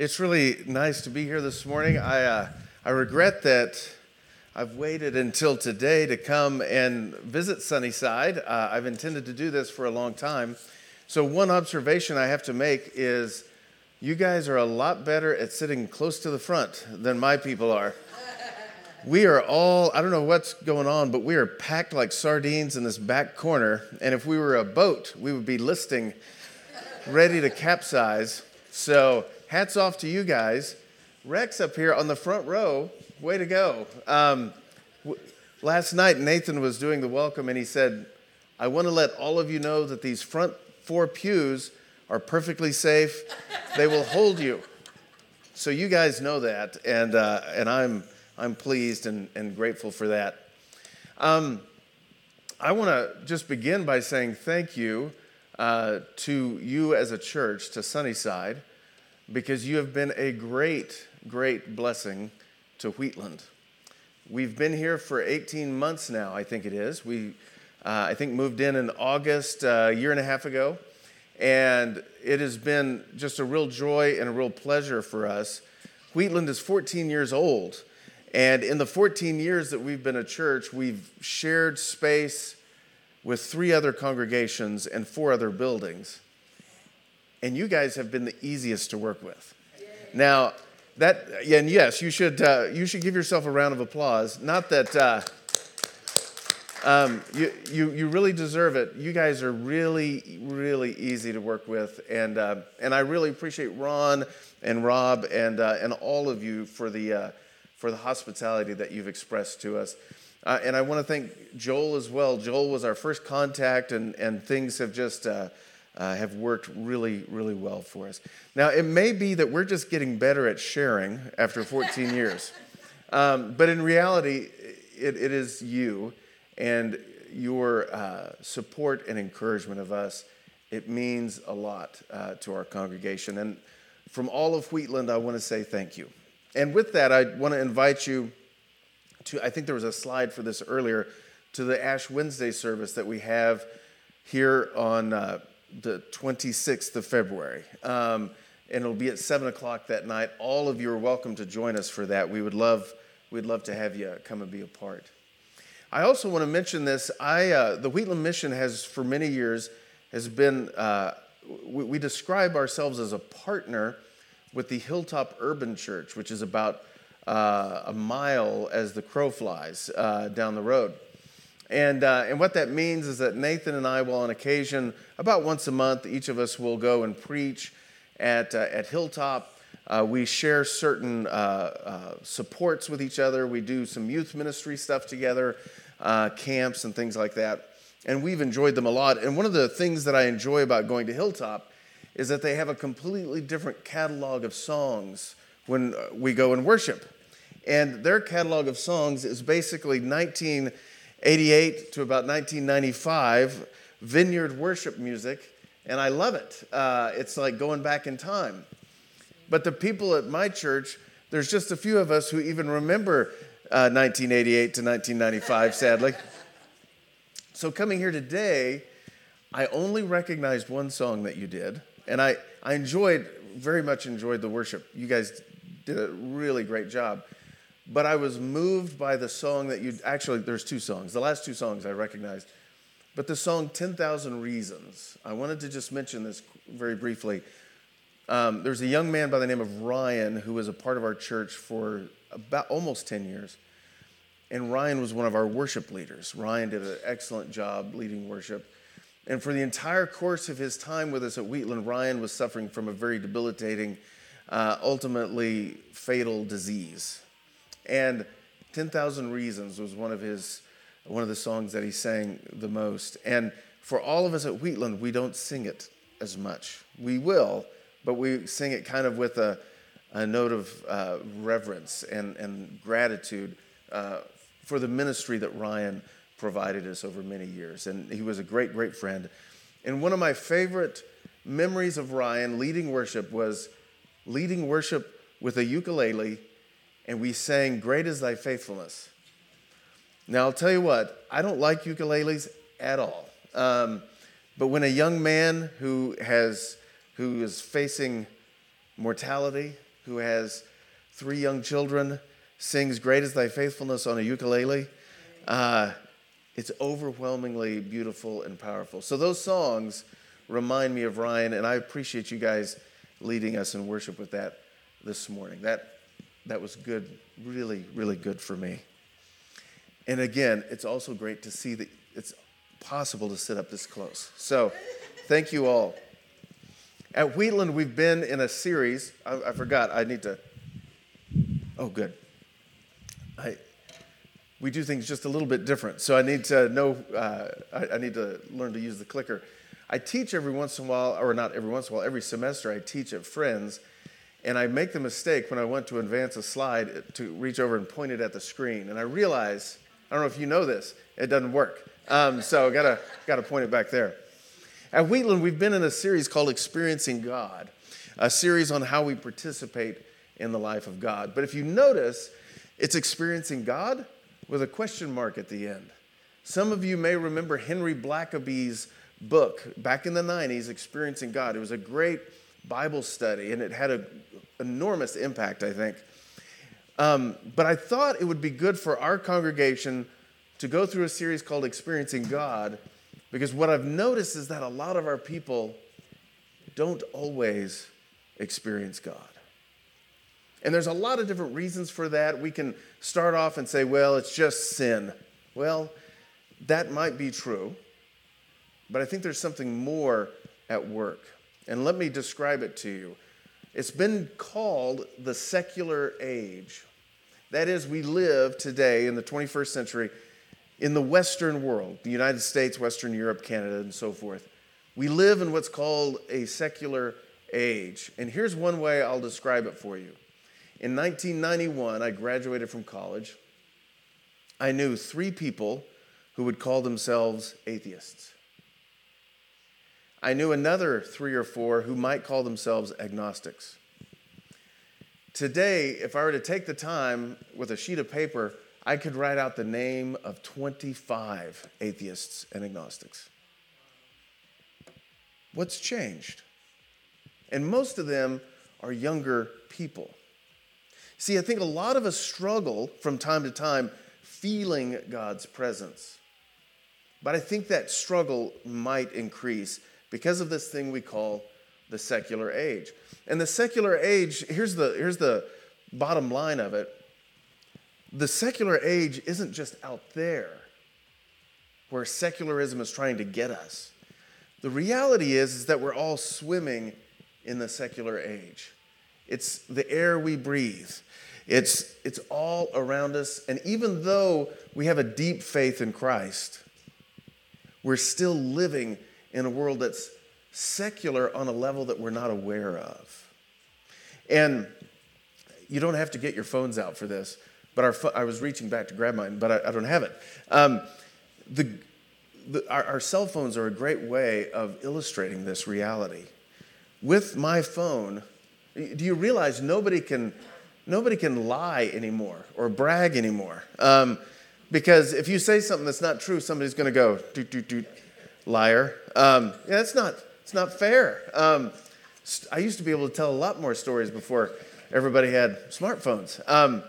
It's really nice to be here this morning. I, uh, I regret that I've waited until today to come and visit Sunnyside. Uh, I've intended to do this for a long time. So, one observation I have to make is you guys are a lot better at sitting close to the front than my people are. We are all, I don't know what's going on, but we are packed like sardines in this back corner. And if we were a boat, we would be listing ready to capsize. So, hats off to you guys. Rex up here on the front row, way to go. Um, w- last night, Nathan was doing the welcome and he said, I want to let all of you know that these front four pews are perfectly safe. They will hold you. So you guys know that, and, uh, and I'm, I'm pleased and, and grateful for that. Um, I want to just begin by saying thank you uh, to you as a church, to Sunnyside because you have been a great, great blessing to Wheatland. We've been here for 18 months now, I think it is. We, uh, I think, moved in in August uh, a year and a half ago. And it has been just a real joy and a real pleasure for us. Wheatland is 14 years old. And in the 14 years that we've been a church, we've shared space with three other congregations and four other buildings and you guys have been the easiest to work with. Now, that and yes, you should uh, you should give yourself a round of applause. Not that uh, um, you, you you really deserve it. You guys are really really easy to work with, and uh, and I really appreciate Ron and Rob and uh, and all of you for the uh, for the hospitality that you've expressed to us. Uh, and I want to thank Joel as well. Joel was our first contact, and and things have just uh, have worked really, really well for us. Now, it may be that we're just getting better at sharing after 14 years, um, but in reality, it, it is you and your uh, support and encouragement of us. It means a lot uh, to our congregation. And from all of Wheatland, I want to say thank you. And with that, I want to invite you to, I think there was a slide for this earlier, to the Ash Wednesday service that we have here on uh, the 26th of February. Um, and it'll be at 7 o'clock that night. All of you are welcome to join us for that. We would love, we'd love to have you come and be a part. I also want to mention this. I, uh, the Wheatland Mission has, for many years, has been, uh, we, we, describe ourselves as a partner with the Hilltop Urban Church, which is about uh, a mile as the crow flies uh, down the road. And, uh, and what that means is that Nathan and I will, on occasion, about once a month, each of us will go and preach at, uh, at Hilltop. Uh, we share certain uh, uh, supports with each other. We do some youth ministry stuff together, uh, camps and things like that. And we've enjoyed them a lot. And one of the things that I enjoy about going to Hilltop is that they have a completely different catalog of songs when we go and worship. And their catalog of songs is basically 19- 88 to about 1995, vineyard worship music, and I love it. Uh, it's like going back in time. But the people at my church, there's just a few of us who even remember uh, 1988 to 1995, sadly. So coming here today, I only recognized one song that you did, and I, I enjoyed, very much enjoyed the worship. You guys did a really great job but I was moved by the song that you actually, there's two songs. The last two songs I recognized. But the song 10,000 Reasons, I wanted to just mention this very briefly. Um, there's a young man by the name of Ryan who was a part of our church for about almost 10 years. And Ryan was one of our worship leaders. Ryan did an excellent job leading worship. And for the entire course of his time with us at Wheatland, Ryan was suffering from a very debilitating, uh, ultimately fatal disease. And 10,000 Reasons was one of his one of the songs that he sang the most. And for all of us at Wheatland, we don't sing it as much. We will, but we sing it kind of with a, a note of uh, reverence and, and gratitude uh, for the ministry that Ryan provided us over many years. And he was a great, great friend. And one of my favorite memories of Ryan leading worship was leading worship with a ukulele and we sang, Great is Thy Faithfulness. Now, I'll tell you what, I don't like ukuleles at all. Um, but when a young man who, has, who is facing mortality who has three young children, sings Great is Thy Faithfulness on a ukulele. Uh, it's overwhelmingly beautiful and powerful. So, those songs remind me of Ryan, and I appreciate you guys leading us in worship with that this morning. That, that was good, really, really good for me. And again, it's also great to see that it's possible to sit up this close. So, thank you all. At Wheatland, we've been in a series. I, I forgot, I need to. Oh, good. I, we do things just a little bit different. So I need to know, uh, I, I, need to learn to use the clicker. I teach every once in a while, or not every once in a while, every semester I teach at Friends, and I make the mistake when I want to advance a slide to reach over and point it at the screen. And I realize, I don't know if you know this, it doesn't work. Um, so gotta, gotta point it back there. At Wheatland, we've been in a series called Experiencing God, a series on how we participate in the life of God. But if you notice, it's experiencing God with a question mark at the end. Some of you may remember Henry Blackaby's book back in the 90s, Experiencing God. It was a great Bible study and it had an enormous impact, I think. Um, but I thought it would be good for our congregation to go through a series called Experiencing God because what I've noticed is that a lot of our people don't always experience God. And there's a lot of different reasons for that. We can start off and say, well, it's just sin. Well, that might be true, but I think there's something more at work. And let me describe it to you. It's been called the secular age. That is, we live today in the 21st century in the Western world, the United States, Western Europe, Canada, and so forth, we live in what's called a secular age. And here's one way I'll describe it for you. In 1991, I graduated from college. I knew three people who would call themselves atheists. I knew another three or four who might call themselves agnostics. Today, if I were to take the time with a sheet of paper I could write out the name of 25 atheists and agnostics. What's changed? And most of them are younger people. See, I think a lot of us struggle from time to time feeling God's presence. But I think that struggle might increase because of this thing we call the secular age. And the secular age, here's the, here's the bottom line of it the secular age isn't just out there where secularism is trying to get us. The reality is, is that we're all swimming in the secular age. It's the air we breathe. It's, it's all around us. And even though we have a deep faith in Christ, we're still living in a world that's secular on a level that we're not aware of. And you don't have to get your phones out for this but our, I was reaching back to grab mine, but I, I don't have it. Um, the, the, our, our cell phones are a great way of illustrating this reality. With my phone, do you realize nobody can, nobody can lie anymore or brag anymore? Um, because if you say something that's not true, somebody's going to go, doot, doot, doot, liar. Um, yeah, that's not, it's not fair. Um, I used to be able to tell a lot more stories before everybody had smartphones. Um,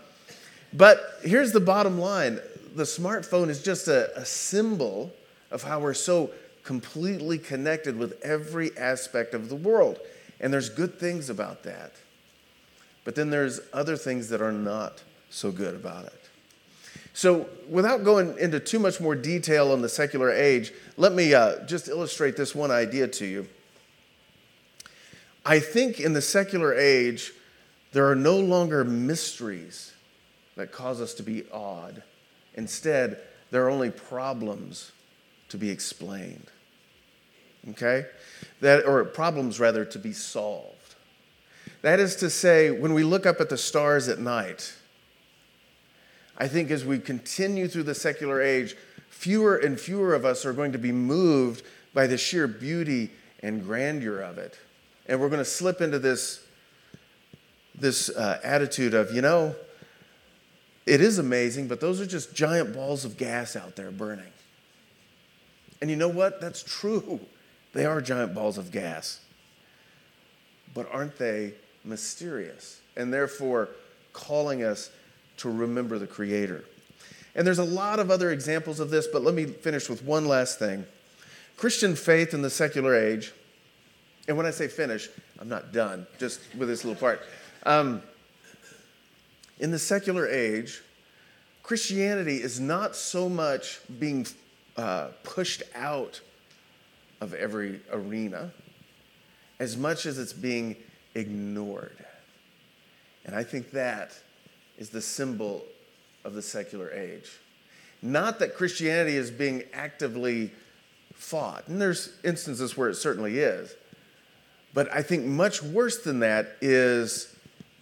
but here's the bottom line the smartphone is just a, a symbol of how we're so completely connected with every aspect of the world. And there's good things about that. But then there's other things that are not so good about it. So, without going into too much more detail on the secular age, let me uh, just illustrate this one idea to you. I think in the secular age, there are no longer mysteries that cause us to be awed. Instead, there are only problems to be explained. Okay? That, or problems rather to be solved. That is to say, when we look up at the stars at night, I think as we continue through the secular age, fewer and fewer of us are going to be moved by the sheer beauty and grandeur of it. And we're going to slip into this, this uh, attitude of, you know, it is amazing, but those are just giant balls of gas out there burning. And you know what? That's true. They are giant balls of gas. But aren't they mysterious and therefore calling us to remember the Creator. And there's a lot of other examples of this, but let me finish with one last thing. Christian faith in the secular age, and when I say finish, I'm not done, just with this little part. Um, in the secular age, Christianity is not so much being uh, pushed out of every arena as much as it's being ignored. And I think that is the symbol of the secular age. Not that Christianity is being actively fought, and there's instances where it certainly is. But I think much worse than that is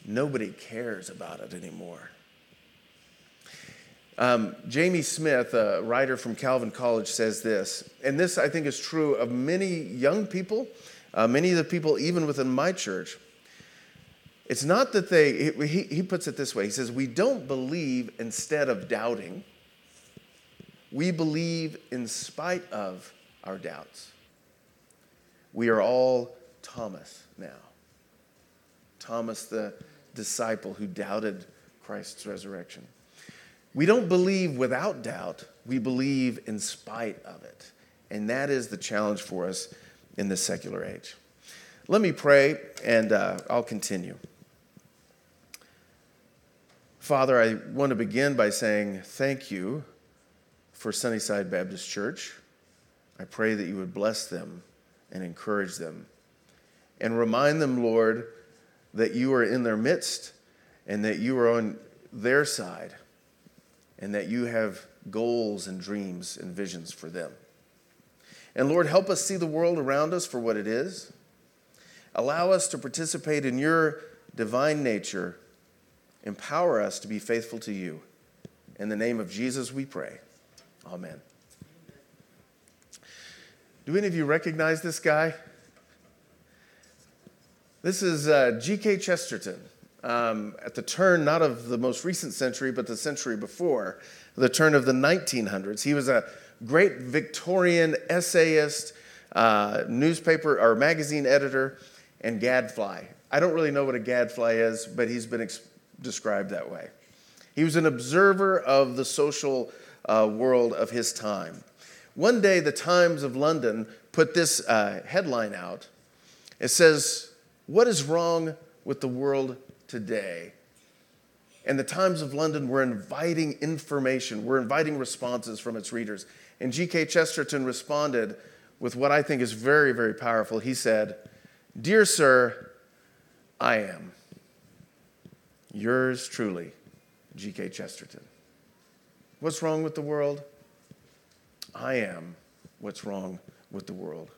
nobody cares about it anymore. Um, Jamie Smith, a writer from Calvin College, says this, and this I think is true of many young people, uh, many of the people even within my church. It's not that they, he, he puts it this way he says, We don't believe instead of doubting, we believe in spite of our doubts. We are all Thomas now. Thomas, the disciple who doubted Christ's resurrection. We don't believe without doubt, we believe in spite of it. And that is the challenge for us in this secular age. Let me pray and uh, I'll continue. Father, I want to begin by saying thank you for Sunnyside Baptist Church. I pray that you would bless them and encourage them and remind them, Lord, that you are in their midst and that you are on their side and that you have goals and dreams and visions for them. And Lord, help us see the world around us for what it is. Allow us to participate in your divine nature Empower us to be faithful to you. In the name of Jesus, we pray. Amen. Do any of you recognize this guy? This is uh, G.K. Chesterton. Um, at the turn, not of the most recent century, but the century before, the turn of the 1900s. He was a great Victorian essayist, uh, newspaper or magazine editor, and gadfly. I don't really know what a gadfly is, but he's been described that way. He was an observer of the social uh, world of his time. One day, the Times of London put this uh, headline out. It says, What is wrong with the world today? And the Times of London were inviting information, were inviting responses from its readers. And G.K. Chesterton responded with what I think is very, very powerful. He said, Dear sir, I am. Yours truly, G.K. Chesterton. What's wrong with the world? I am what's wrong with the world.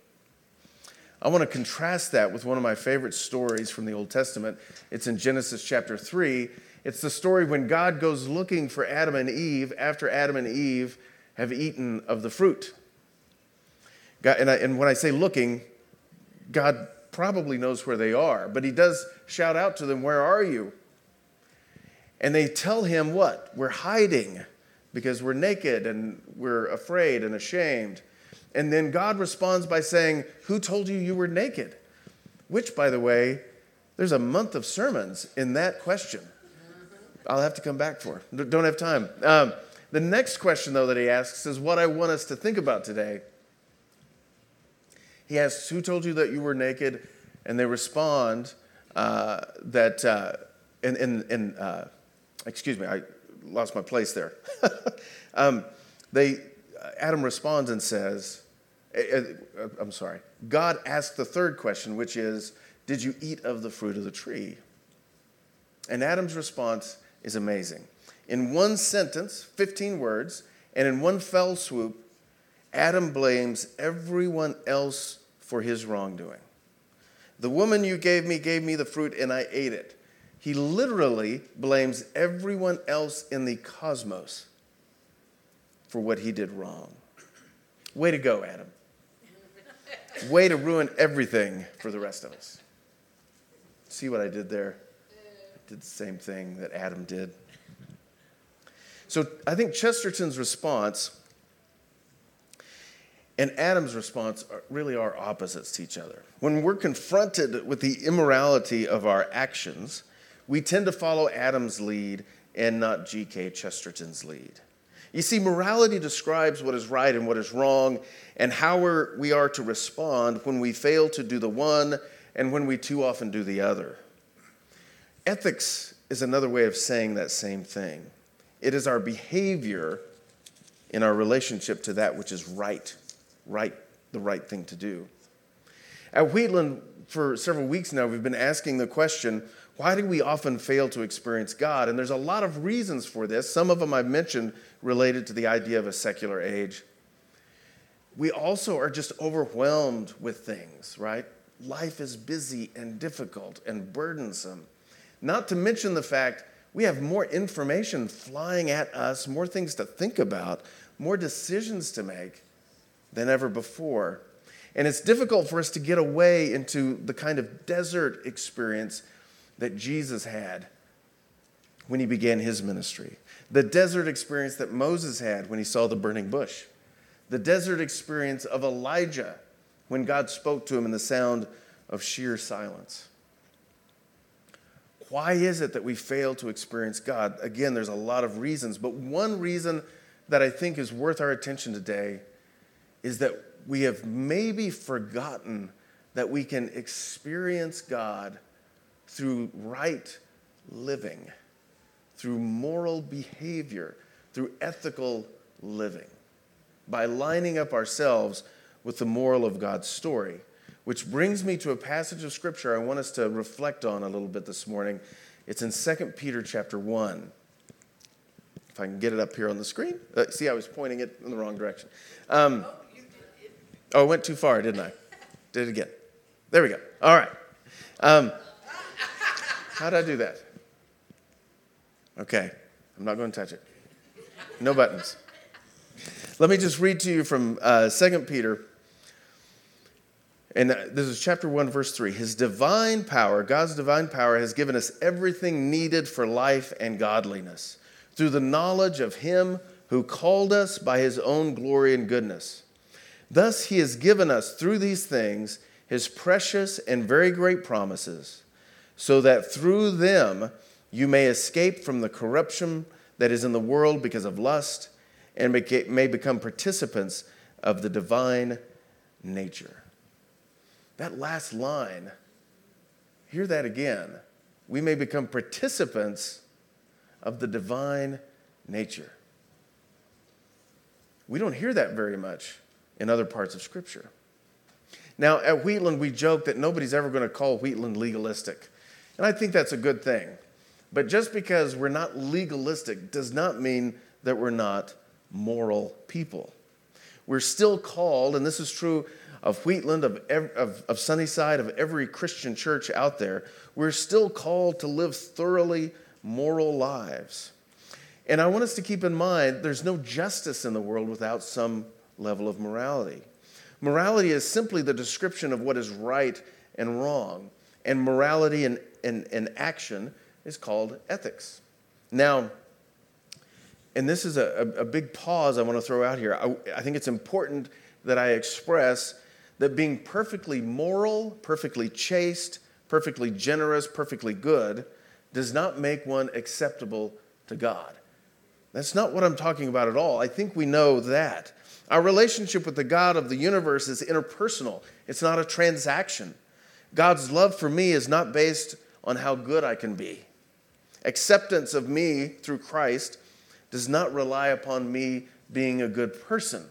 I want to contrast that with one of my favorite stories from the Old Testament. It's in Genesis chapter 3. It's the story when God goes looking for Adam and Eve after Adam and Eve have eaten of the fruit. God, and, I, and when I say looking, God probably knows where they are, but he does shout out to them, Where are you? And they tell him what? We're hiding because we're naked and we're afraid and ashamed. And then God responds by saying, Who told you you were naked? Which, by the way, there's a month of sermons in that question. I'll have to come back for. Don't have time. Um, the next question, though, that he asks is what I want us to think about today. He asks, Who told you that you were naked? And they respond uh, that, uh, in, in, in uh, excuse me, I lost my place there. um, they, Adam responds and says, uh, uh, I'm sorry, God asked the third question, which is, Did you eat of the fruit of the tree? And Adam's response is amazing. In one sentence, 15 words, and in one fell swoop, Adam blames everyone else for his wrongdoing. The woman you gave me gave me the fruit, and I ate it. He literally blames everyone else in the cosmos for what he did wrong. Way to go, Adam. Way to ruin everything for the rest of us. See what I did there? I did the same thing that Adam did. So I think Chesterton's response, and Adam's response are, really are opposites to each other. When we're confronted with the immorality of our actions, we tend to follow Adam's lead and not G.K. Chesterton's lead. You see, morality describes what is right and what is wrong, and how we are to respond when we fail to do the one and when we too often do the other. Ethics is another way of saying that same thing. It is our behavior in our relationship to that which is right, right, the right thing to do. At Wheatland, for several weeks now, we've been asking the question why do we often fail to experience God? And there's a lot of reasons for this. Some of them I've mentioned related to the idea of a secular age. We also are just overwhelmed with things, right? Life is busy and difficult and burdensome. Not to mention the fact we have more information flying at us, more things to think about, more decisions to make than ever before. And it's difficult for us to get away into the kind of desert experience that Jesus had when he began his ministry, the desert experience that Moses had when he saw the burning bush, the desert experience of Elijah when God spoke to him in the sound of sheer silence. Why is it that we fail to experience God? Again, there's a lot of reasons, but one reason that I think is worth our attention today is that we have maybe forgotten that we can experience God through right living, through moral behavior, through ethical living, by lining up ourselves with the moral of God's story. Which brings me to a passage of scripture I want us to reflect on a little bit this morning. It's in 2 Peter chapter 1. If I can get it up here on the screen. Uh, see, I was pointing it in the wrong direction. Um, oh, I went too far, didn't I? Did it again. There we go. All right. Um, how did I do that? Okay, I'm not going to touch it. No buttons. Let me just read to you from uh, 2 Peter and this is chapter 1, verse 3. His divine power, God's divine power, has given us everything needed for life and godliness through the knowledge of Him who called us by His own glory and goodness. Thus, He has given us through these things His precious and very great promises, so that through them you may escape from the corruption that is in the world because of lust and may become participants of the divine nature. That last line, hear that again. We may become participants of the divine nature. We don't hear that very much in other parts of Scripture. Now, at Wheatland, we joke that nobody's ever going to call Wheatland legalistic. And I think that's a good thing. But just because we're not legalistic does not mean that we're not moral people. We're still called, and this is true of Wheatland, of, of, of Sunnyside, of every Christian church out there, we're still called to live thoroughly moral lives. And I want us to keep in mind there's no justice in the world without some level of morality. Morality is simply the description of what is right and wrong, and morality and, and, and action is called ethics. Now, and this is a, a, big pause I want to throw out here. I, I think it's important that I express that being perfectly moral, perfectly chaste, perfectly generous, perfectly good does not make one acceptable to God. That's not what I'm talking about at all. I think we know that. Our relationship with the God of the universe is interpersonal, it's not a transaction. God's love for me is not based on how good I can be. Acceptance of me through Christ does not rely upon me being a good person.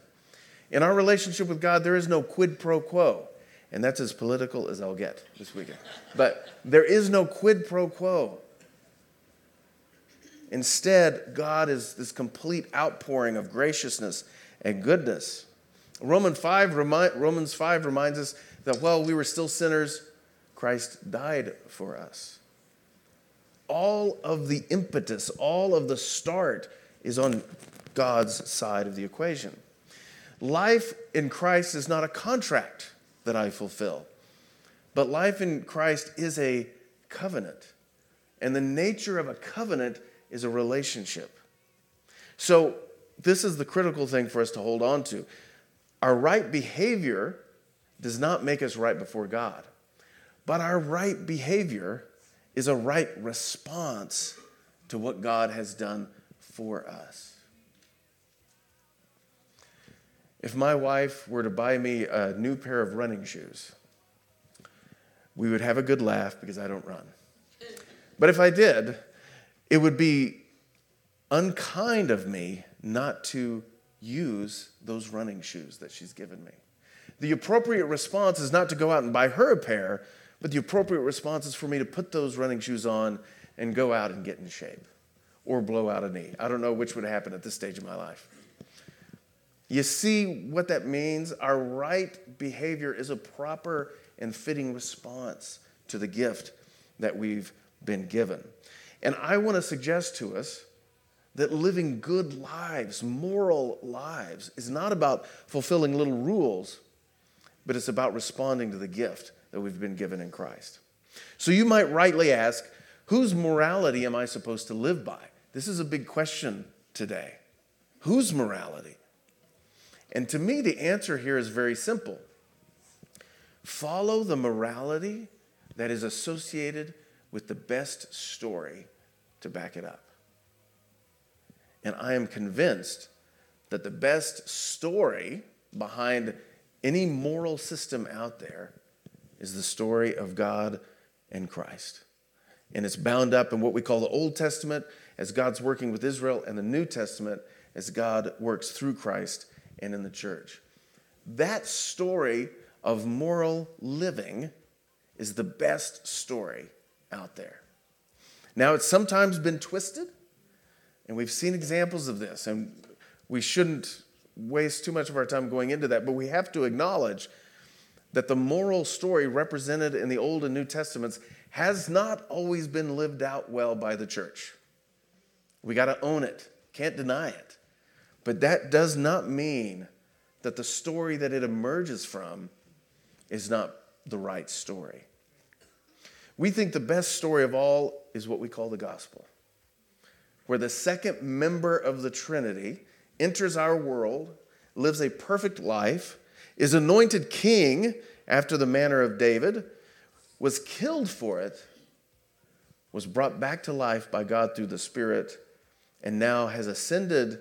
In our relationship with God, there is no quid pro quo. And that's as political as I'll get this weekend. But there is no quid pro quo. Instead, God is this complete outpouring of graciousness and goodness. Romans 5, remind, Romans 5 reminds us that while we were still sinners, Christ died for us. All of the impetus, all of the start is on God's side of the equation. Life in Christ is not a contract that I fulfill, but life in Christ is a covenant. And the nature of a covenant is a relationship. So, this is the critical thing for us to hold on to. Our right behavior does not make us right before God, but our right behavior is a right response to what God has done for us. If my wife were to buy me a new pair of running shoes, we would have a good laugh because I don't run. But if I did, it would be unkind of me not to use those running shoes that she's given me. The appropriate response is not to go out and buy her a pair, but the appropriate response is for me to put those running shoes on and go out and get in shape or blow out a knee. I don't know which would happen at this stage of my life. You see what that means? Our right behavior is a proper and fitting response to the gift that we've been given. And I want to suggest to us that living good lives, moral lives, is not about fulfilling little rules, but it's about responding to the gift that we've been given in Christ. So you might rightly ask, whose morality am I supposed to live by? This is a big question today. Whose morality? And to me, the answer here is very simple follow the morality that is associated with the best story to back it up. And I am convinced that the best story behind any moral system out there is the story of God and Christ. And it's bound up in what we call the Old Testament as God's working with Israel, and the New Testament as God works through Christ and in the church. That story of moral living is the best story out there. Now, it's sometimes been twisted, and we've seen examples of this, and we shouldn't waste too much of our time going into that, but we have to acknowledge that the moral story represented in the Old and New Testaments has not always been lived out well by the church. We got to own it, can't deny it. But that does not mean that the story that it emerges from is not the right story. We think the best story of all is what we call the gospel where the second member of the Trinity enters our world, lives a perfect life, is anointed king after the manner of David, was killed for it, was brought back to life by God through the Spirit, and now has ascended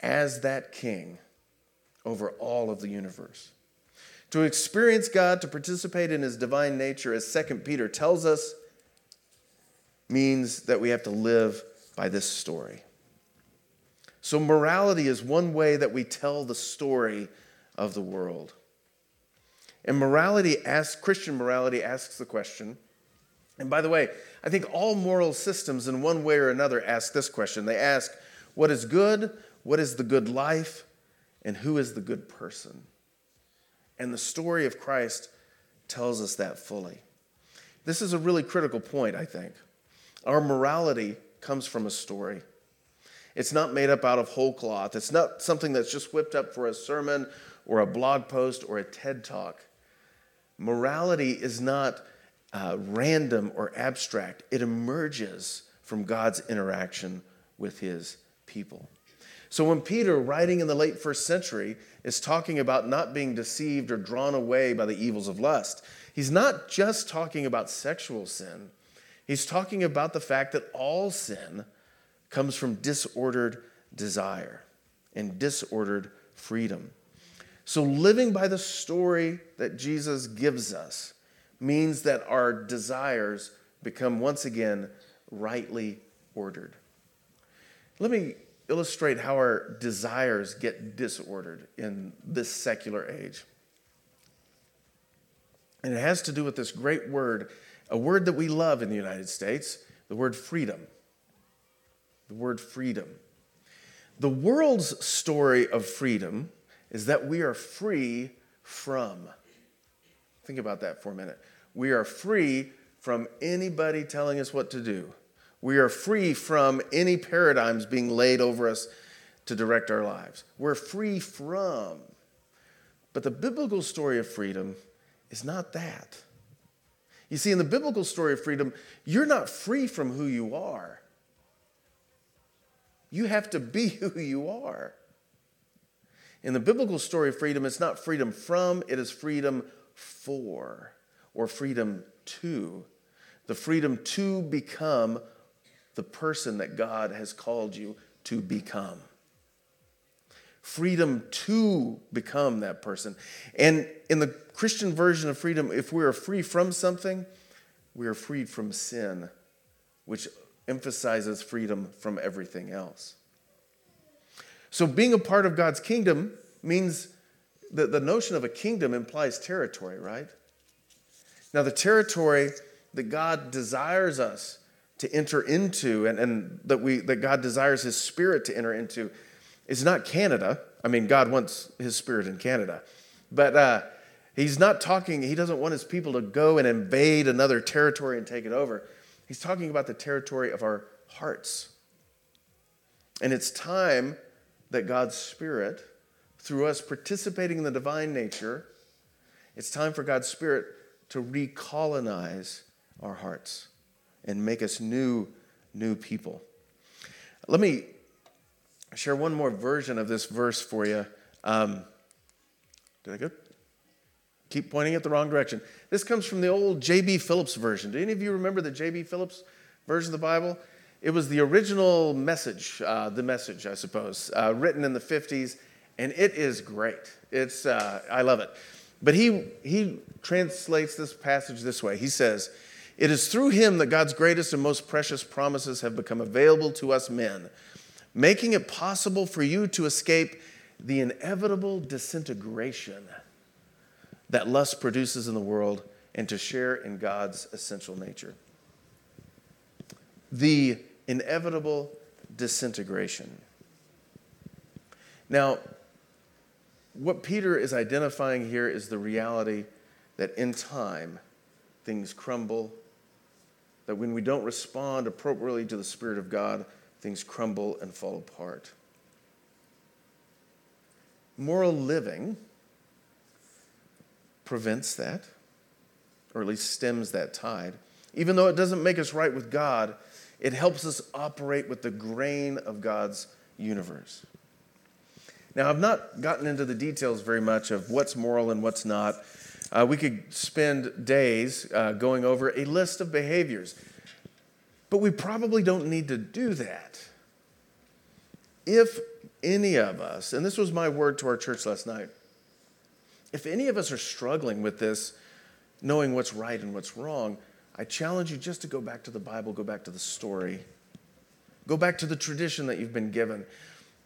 as that king over all of the universe. To experience God, to participate in his divine nature, as 2 Peter tells us, means that we have to live by this story. So, morality is one way that we tell the story of the world. And morality asks, Christian morality asks the question, and by the way, I think all moral systems in one way or another ask this question. They ask, what is good? What is the good life? And who is the good person? And the story of Christ tells us that fully. This is a really critical point, I think. Our morality comes from a story. It's not made up out of whole cloth. It's not something that's just whipped up for a sermon or a blog post or a TED talk. Morality is not uh, random or abstract, it emerges from God's interaction with his people. So when Peter, writing in the late first century, is talking about not being deceived or drawn away by the evils of lust, he's not just talking about sexual sin. He's talking about the fact that all sin comes from disordered desire and disordered freedom. So, living by the story that Jesus gives us means that our desires become once again rightly ordered. Let me illustrate how our desires get disordered in this secular age. And it has to do with this great word a word that we love in the United States, the word freedom. The word freedom. The world's story of freedom is that we are free from. Think about that for a minute. We are free from anybody telling us what to do. We are free from any paradigms being laid over us to direct our lives. We're free from. But the biblical story of freedom is not that. You see, in the biblical story of freedom, you're not free from who you are. You have to be who you are. In the biblical story of freedom, it's not freedom from, it is freedom for or freedom to. The freedom to become the person that God has called you to become. Freedom to become that person. And in the Christian version of freedom, if we are free from something, we are freed from sin, which emphasizes freedom from everything else. So, being a part of God's kingdom means that the notion of a kingdom implies territory, right? Now, the territory that God desires us to enter into and, and that, we, that God desires His Spirit to enter into is not Canada. I mean, God wants His Spirit in Canada. But uh, He's not talking, He doesn't want His people to go and invade another territory and take it over. He's talking about the territory of our hearts. And it's time that God's Spirit, through us participating in the divine nature, it's time for God's Spirit to recolonize our hearts and make us new, new people. Let me share one more version of this verse for you. Um, did I go? Keep pointing it the wrong direction. This comes from the old J.B. Phillips version. Do any of you remember the J.B. Phillips version of the Bible? It was the original message, uh, the message, I suppose, uh, written in the 50s, and it is great. It's, uh, I love it. But he, he translates this passage this way He says, It is through him that God's greatest and most precious promises have become available to us men, making it possible for you to escape the inevitable disintegration that lust produces in the world and to share in God's essential nature. The inevitable disintegration. Now, what Peter is identifying here is the reality that in time things crumble, that when we don't respond appropriately to the Spirit of God, things crumble and fall apart. Moral living prevents that, or at least stems that tide. Even though it doesn't make us right with God, it helps us operate with the grain of God's universe. Now, I've not gotten into the details very much of what's moral and what's not. Uh, we could spend days uh, going over a list of behaviors, but we probably don't need to do that. If any of us, and this was my word to our church last night, if any of us are struggling with this, knowing what's right and what's wrong, I challenge you just to go back to the Bible, go back to the story, go back to the tradition that you've been given.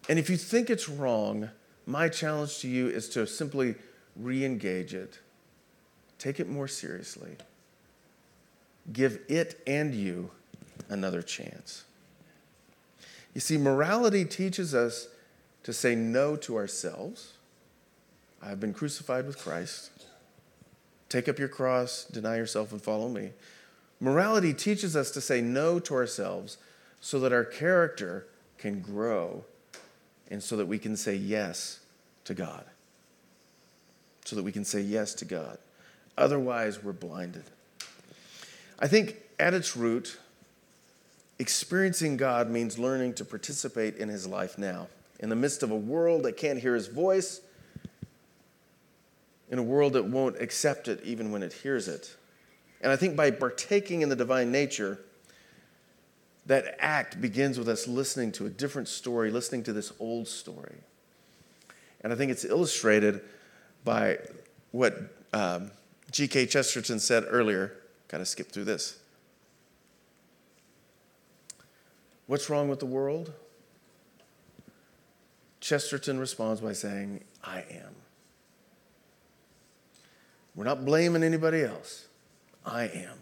And if you think it's wrong, my challenge to you is to simply re engage it, take it more seriously, give it and you another chance. You see, morality teaches us to say no to ourselves. I have been crucified with Christ. Take up your cross, deny yourself, and follow me. Morality teaches us to say no to ourselves so that our character can grow and so that we can say yes to God. So that we can say yes to God. Otherwise, we're blinded. I think at its root, experiencing God means learning to participate in his life now. In the midst of a world that can't hear his voice, in a world that won't accept it even when it hears it. And I think by partaking in the divine nature, that act begins with us listening to a different story, listening to this old story. And I think it's illustrated by what um, G.K. Chesterton said earlier. Got to skip through this. What's wrong with the world? Chesterton responds by saying, I am. We're not blaming anybody else. I am.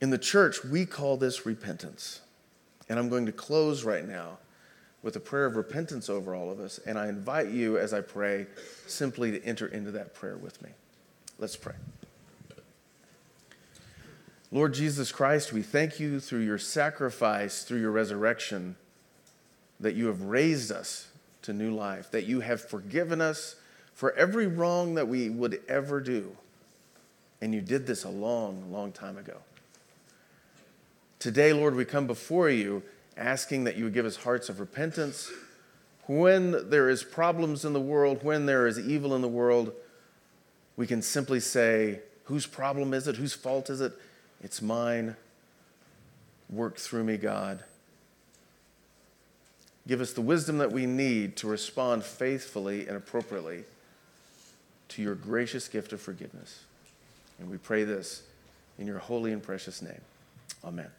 In the church, we call this repentance. And I'm going to close right now with a prayer of repentance over all of us. And I invite you, as I pray, simply to enter into that prayer with me. Let's pray. Lord Jesus Christ, we thank you through your sacrifice, through your resurrection, that you have raised us to new life, that you have forgiven us for every wrong that we would ever do. And you did this a long, long time ago. Today, Lord, we come before you asking that you would give us hearts of repentance, when there is problems in the world, when there is evil in the world, we can simply say, Whose problem is it? Whose fault is it? It's mine. Work through me, God. Give us the wisdom that we need to respond faithfully and appropriately to your gracious gift of forgiveness. And we pray this in your holy and precious name. Amen.